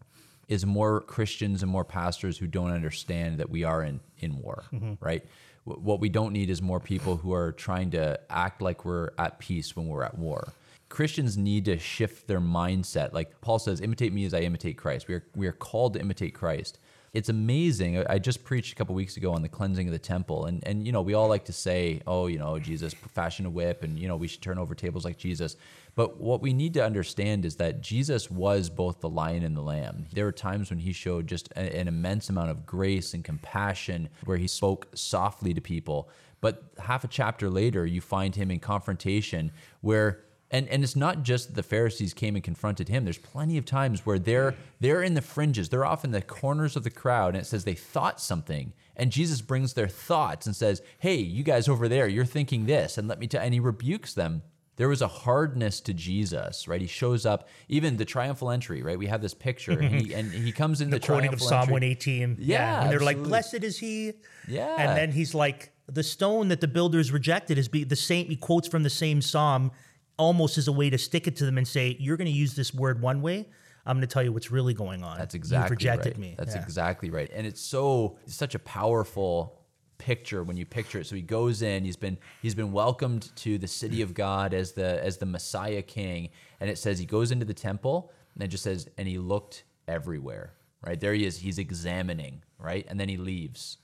is more Christians and more pastors who don't understand that we are in, in war, mm-hmm. right? Wh- What we don't need is more people who are trying to act like we're at peace when we're at war. Christians need to shift their mindset. Like Paul says, imitate me as I imitate Christ. We are, we are called to imitate Christ. It's amazing. I- I just preached a couple weeks ago on the cleansing of the temple. And, and, you know, we all like to say, oh, you know, Jesus fashioned a whip and, you know, we should turn over tables like Jesus. But what we need to understand is that Jesus was both the lion and the lamb. There were times when he showed just an immense amount of grace and compassion where he spoke softly to people. But half a chapter later, you find him in confrontation where and and it's not just the Pharisees came and confronted him. There's plenty of times where they're they're in the fringes, they're off in the corners of the crowd, and it says they thought something, and Jesus brings their thoughts and says, "Hey, you guys over there, you're thinking this," and let me tell. And he rebukes them. There was a hardness to Jesus, right? He shows up, even the triumphal entry, right? We have this picture, and he and he comes in the, the quoting of Psalm 118. Yeah, and they're like, "Blessed is he." Yeah. and then he's like, "The stone that the builders rejected is be the same." He quotes from the same psalm, almost as a way to stick it to them and say, "You're going to use this word one way." I'm going to tell you what's really going on. That's exactly You've rejected right. me. That's Yeah. exactly right. And it's so it's such a powerful picture when you picture it. So he goes in, he's been he's been welcomed to the city of God as the as the Messiah king. And it says he goes into the temple and it just says, and he looked everywhere. Right? There he is, he's examining, right? And then he leaves.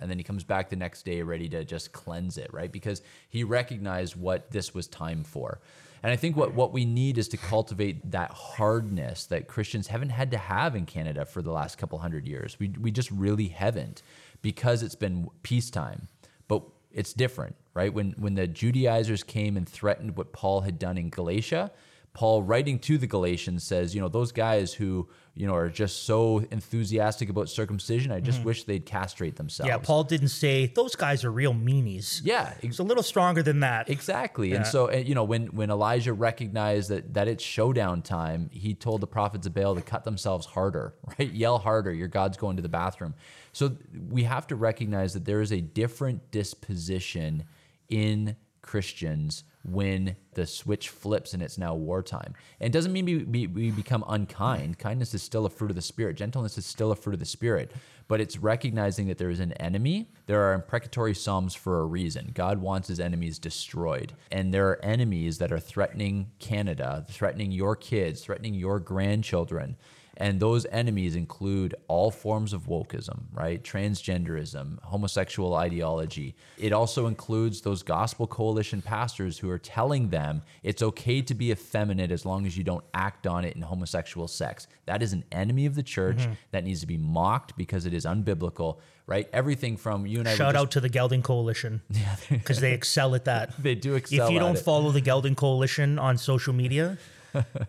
And then he comes back the next day ready to just cleanse it, right? Because he recognized what this was time for. And I think what, what we need is to cultivate that hardness that Christians haven't had to have in Canada for the last couple hundred years. We, we just really haven't because it's been peacetime. But it's different, right? When, when the Judaizers came and threatened what Paul had done in Galatia, Paul, writing to the Galatians, says, you know, those guys who, you know, are just so enthusiastic about circumcision, I just mm-hmm. wish they'd castrate themselves. Yeah, Paul didn't say those guys are real meanies. Yeah, It's a little stronger than that. Exactly. And so, you know, when when Elijah recognized that that it's showdown time, he told the prophets of Baal to cut themselves harder, right? Yell harder. Your God's going to the bathroom. So we have to recognize that there is a different disposition in Christians when the switch flips and it's now wartime. And it doesn't mean we, we, we become unkind. Kindness is still a fruit of the Spirit. Gentleness is still a fruit of the Spirit. But it's recognizing that there is an enemy. There are imprecatory psalms for a reason. God wants his enemies destroyed. And there are enemies that are threatening Canada, threatening your kids, threatening your grandchildren. And those enemies include all forms of wokeism, right? Transgenderism, homosexual ideology. It also includes those gospel coalition pastors who are telling them it's okay to be effeminate as long as you don't act on it in homosexual sex. That is an enemy of the church Mm-hmm. that needs to be mocked because it is unbiblical, right? Everything from you and I Shout just- out to the Gelding Coalition because they excel at that. They do excel If you don't it. follow the Gelding Coalition on social media,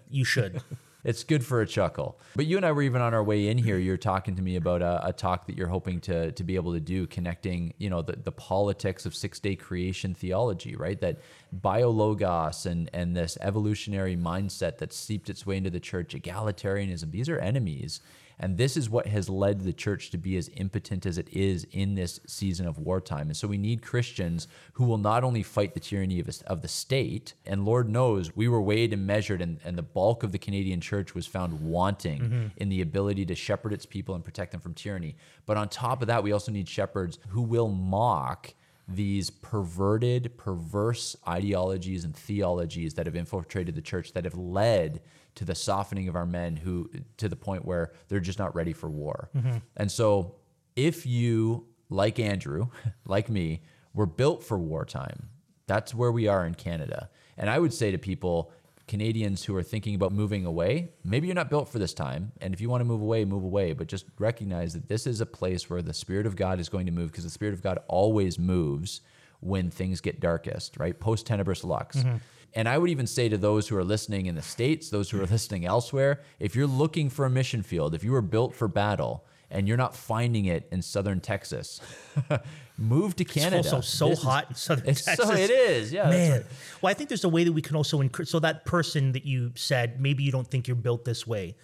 you should. It's good for a chuckle. But you and I were even on our way in here. You're talking to me about a, a talk that you're hoping to to be able to do, connecting, you know, the, the politics of six day creation theology, right? That BioLogos and and this evolutionary mindset that's seeped its way into the church, egalitarianism. These are enemies. And this is what has led the church to be as impotent as it is in this season of wartime. And so we need Christians who will not only fight the tyranny of, of the state, and Lord knows we were weighed and measured, and, and the bulk of the Canadian church was found wanting mm-hmm. in the ability to shepherd its people and protect them from tyranny. But on top of that, we also need shepherds who will mock these perverted, perverse ideologies and theologies that have infiltrated the church that have led to the softening of our men who to the point where they're just not ready for war. Mm-hmm. And so if you like Andrew, like me, were built for wartime, that's where we are in Canada. And I would say to people, Canadians who are thinking about moving away, maybe you're not built for this time. And if you want to move away, move away. But just recognize that this is a place where the Spirit of God is going to move because the Spirit of God always moves when things get darkest, right? Post tenebris lux. Mm-hmm. And I would even say to those who are listening in the States, those who are listening elsewhere, if you're looking for a mission field, if you were built for battle, and you're not finding it in southern Texas, move to Canada. It's also so This is- hot in southern it's Texas. So it is, yeah. Man. right. Well, I think there's a way that we can also encourage. So that person that you said, maybe you don't think you're built this way.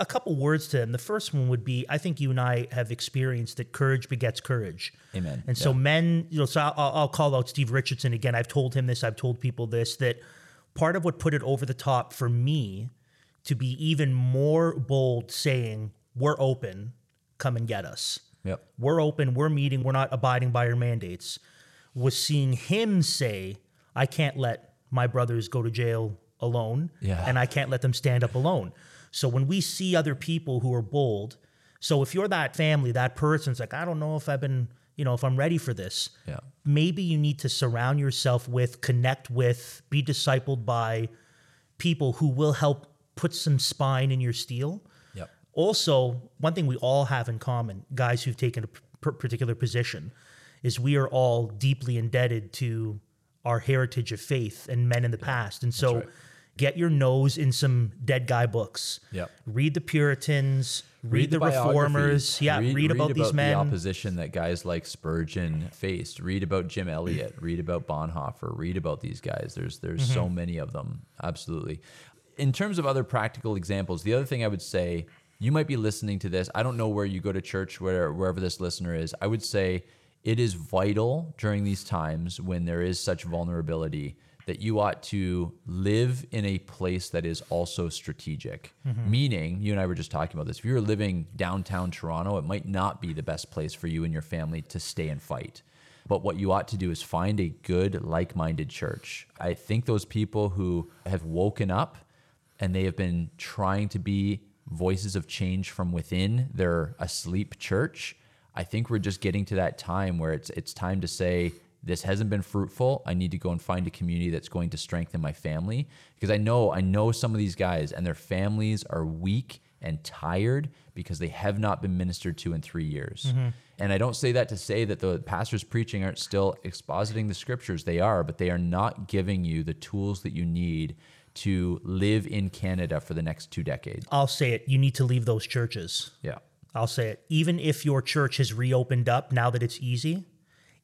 A couple words to them. The first one would be, I think you and I have experienced that courage begets courage. Amen. And so Yeah. men, you know, so I'll, I'll call out Steve Richardson again. I've told him this. I've told people this. That part of what put it over the top for me to be even more bold, saying we're open, come and get us Yep. we're open, we're meeting, we're not abiding by your mandates, was seeing him say, I can't let my brothers go to jail alone, Yeah. and I can't let them stand up alone. So when we see other people who are bold, so if you're that family, that person's like, I don't know if I've been, you know, if I'm ready for this. Yeah. Maybe you need to surround yourself with, connect with, be discipled by people who will help put some spine in your steel. Also, one thing we all have in common, guys who've taken a p- particular position, is we are all deeply indebted to our heritage of faith and men in the past. And so, right. get your nose in some dead guy books. Yep. Read the Puritans. Read, the, biographies. reformers. Yeah. Read, about, these men. the opposition that guys like Spurgeon faced. Read about Jim Elliot. read about Bonhoeffer. Read about these guys. There's there's Mm-hmm. so many of them. Absolutely. In terms of other practical examples, the other thing I would say, you might be listening to this. I don't know where you go to church, where wherever this listener is. I would say it is vital during these times when there is such vulnerability that you ought to live in a place that is also strategic. Mm-hmm. Meaning, you and I were just talking about this. If you're living downtown Toronto, it might not be the best place for you and your family to stay and fight. But what you ought to do is find a good, like minded church. I think those people who have woken up and they have been trying to be voices of change from within their asleep church. I think we're just getting to that time where it's it's time to say this hasn't been fruitful. I need to go and find a community that's going to strengthen my family because I know I know some of these guys and their families are weak and tired because they have not been ministered to in 3 years. Mm-hmm. And I don't say that to say that the pastors preaching aren't still expositing the scriptures. They are, but they are not giving you the tools that you need to live in Canada for the next two decades. I'll say it. You need to leave those churches. Yeah. I'll say it. Even if your church has reopened up now that it's easy,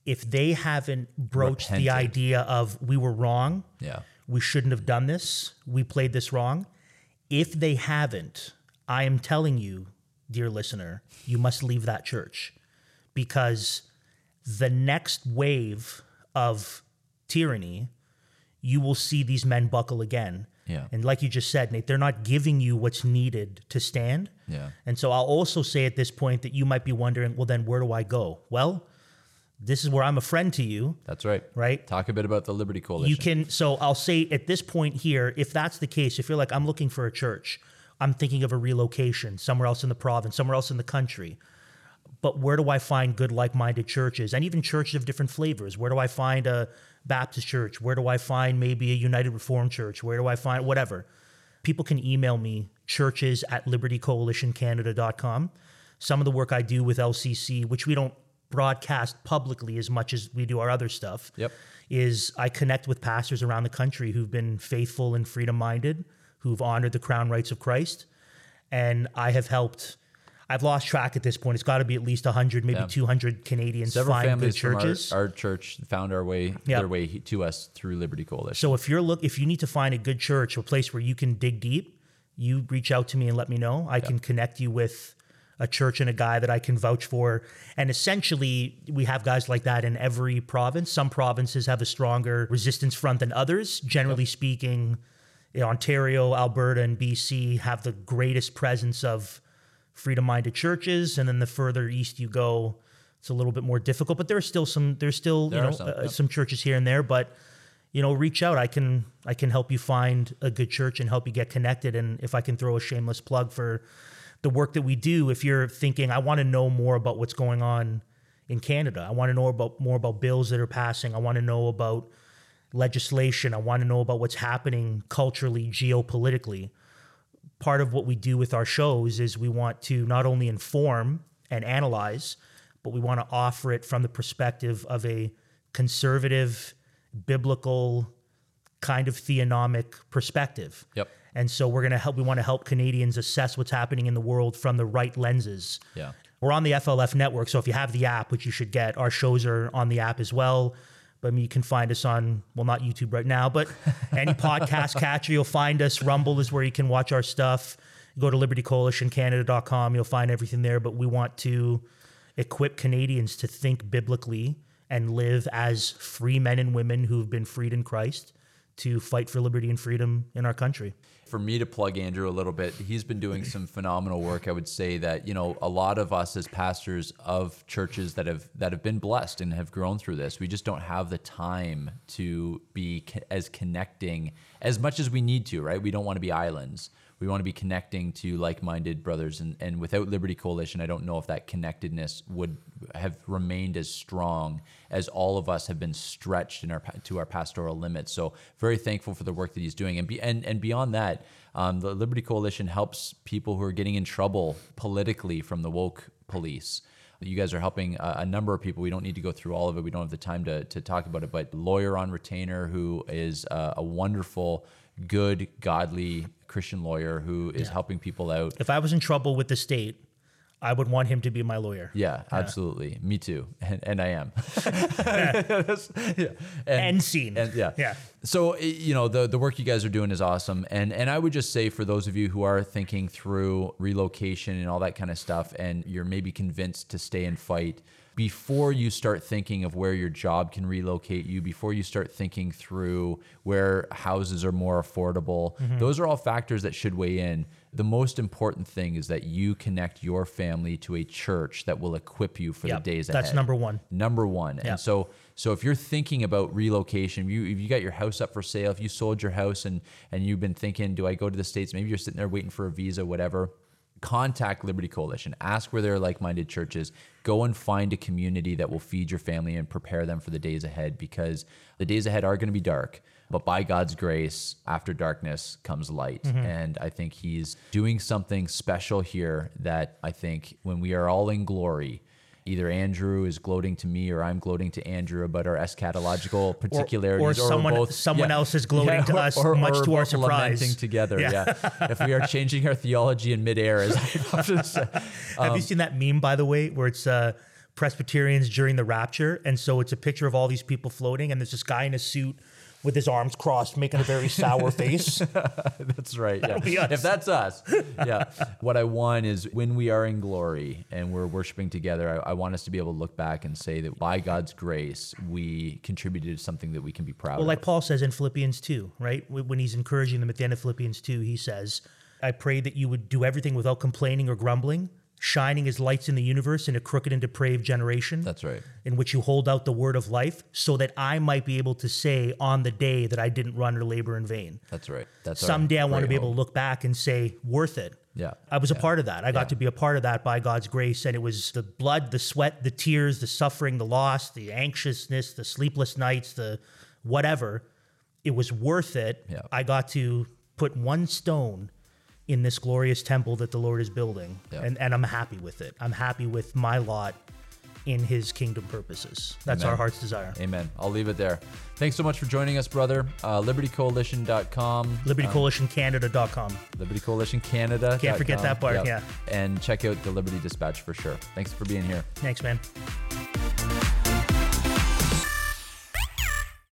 if they haven't broached the idea of we were wrong, Yeah. we shouldn't have done this, we played this wrong, if they haven't, I am telling you, dear listener, you must leave that church because the next wave of tyranny, you will see these men buckle again. Yeah. And like you just said, Nate, they're not giving you what's needed to stand. Yeah. And so I'll also say at this point that you might be wondering, well, then where do I go? Well, this is where I'm a friend to you, That's right. right? Talk a bit about the Liberty Coalition. You can, so I'll say at this point here, if that's the case, if you're like, I'm looking for a church, I'm thinking of a relocation somewhere else in the province, somewhere else in the country. But where do I find good, like minded churches and even churches of different flavors? Where do I find a Baptist church? Where do I find maybe a United Reformed church? Where do I find whatever? People can email me churches at libertycoalitioncanada.com. Some of the work I do with LCC, which we don't broadcast publicly as much as we do our other stuff, Yep. is I connect with pastors around the country who've been faithful and freedom minded, who've honored the crown rights of Christ. And I have helped, I've lost track at this point. It's got to be at least 100, maybe Yeah. 200 Canadians Several find good families from our, churches. our church found our way Yeah. their way to us through Liberty Coalition. so if you're look, if you need to find a good church, a place where you can dig deep, you reach out to me and let me know. I can connect you with a church and a guy that I can vouch for. And essentially, we have guys like that in every province. Some provinces have a stronger resistance front than others. Generally speaking, Ontario, Alberta, and BC have the greatest presence of freedom-minded churches. And then the further east you go, it's a little bit more difficult. But there are still some. There's still There you know some, uh, yep. some churches here and there, but you know, reach out. I can I can help you find a good church and help you get connected. And if I can throw a shameless plug for the work that we do, if you're thinking I want to know more about what's going on in Canada, I want to know about more about bills that are passing. I want to know about legislation. I want to know about what's happening culturally, geopolitically. Part of what we do with our shows is we want to not only inform and analyze, but we want to offer it from the perspective of a conservative, biblical, kind of theonomic perspective. Yep. And so we're going to help, we want to help Canadians assess what's happening in the world from the right lenses. Yeah. We're on the FLF network. So if you have the app, which you should get, our shows are on the app as well. But I mean, you can find us on, well, not YouTube right now, but any podcast catcher, you'll find us. Rumble is where you can watch our stuff. Go to libertycoalitioncanada.com. You'll find everything there. But we want to equip Canadians to think biblically and live as free men and women who've been freed in Christ to fight for liberty and freedom in our country. For me to plug Andrew a little bit, he's been doing some phenomenal work. I would say that you know a lot of us as pastors of churches that have that have been blessed and have grown through this, we just don't have the time to be co- as connecting as much as we need to. Right? We don't want to be islands. We want to be connecting to like-minded brothers, and and without Liberty Coalition, I don't know if that connectedness would have remained as strong as all of us have been stretched in our to our pastoral limits. So very thankful for the work that he's doing, and be, and and beyond that, um, the Liberty Coalition helps people who are getting in trouble politically from the woke police. You guys are helping a, a number of people. We don't need to go through all of it. We don't have the time to, to talk about it. But lawyer on retainer who is a, a wonderful, good, godly Christian lawyer who is helping people out. If I was in trouble with the state, I would want him to be my lawyer. Yeah, absolutely. Me too, and, and I am. yeah. End scene. And yeah, Yeah. So you know the the work you guys are doing is awesome, and and I would just say for those of you who are thinking through relocation and all that kind of stuff, and you're maybe convinced to stay and fight. Before you start thinking of where your job can relocate you, before you start thinking through where houses are more affordable, Mm-hmm. those are all factors that should weigh in. The most important thing is that you connect your family to a church that will equip you for Yep, the days ahead. that's number one. Number one. Yeah. And so so if you're thinking about relocation, you if you got your house up for sale, if you sold your house and and you've been thinking, do I go to the states? Maybe you're sitting there waiting for a visa, whatever. Contact Liberty Coalition. Ask where there are like-minded churches. Go and find a community that will feed your family and prepare them for the days ahead because the days ahead are going to be dark. But by God's grace, after darkness comes light. And I think He's doing something special here that I think when we are all in glory, either Andrew is gloating to me or I'm gloating to Andrew about our eschatological particularities, or someone- someone else is gloating to us, or, much to our surprise. lamenting together. Yeah. Yeah. if we are changing our theology in midair, as I often say. Have you seen that meme, by the way, where it's uh, Presbyterians during the rapture? And so it's a picture of all these people floating, and there's this guy in a suit with his arms crossed, making a very sour face. That's right. Yeah. be us. If that's us, yeah. What I want is when we are in glory and we're worshiping together, I, I want us to be able to look back and say that by God's grace, we contributed to something that we can be proud Well, of. like Paul says in Philippians 2, right? When he's encouraging them at the end of Philippians 2, he says, I pray that you would do everything without complaining or grumbling, shining as lights in the universe in a crooked and depraved generation. That's right. In which you hold out the word of life, so that I might be able to say on the day that I didn't run or labor in vain. That's right. That's Someday I want to be able to look back and say, worth it. Yeah. I was a part of that. I got Yeah. to be a part of that by God's grace. And it was the blood, the sweat, the tears, the suffering, the loss, the anxiousness, the sleepless nights, the whatever. It was worth it. Yeah. I got to put one stone in this glorious temple that the Lord is building. Yeah. And, and I'm happy with it. I'm happy with my lot in his kingdom purposes. That's Amen. our heart's desire. Amen. I'll leave it there. Thanks so much for joining us, brother. Uh, LibertyCoalition.com. LibertyCoalitionCanada.com. Liberty Coalition Canada. Can't forget that part, yeah. And check out the Liberty Dispatch for sure. Thanks for being here. Thanks, man.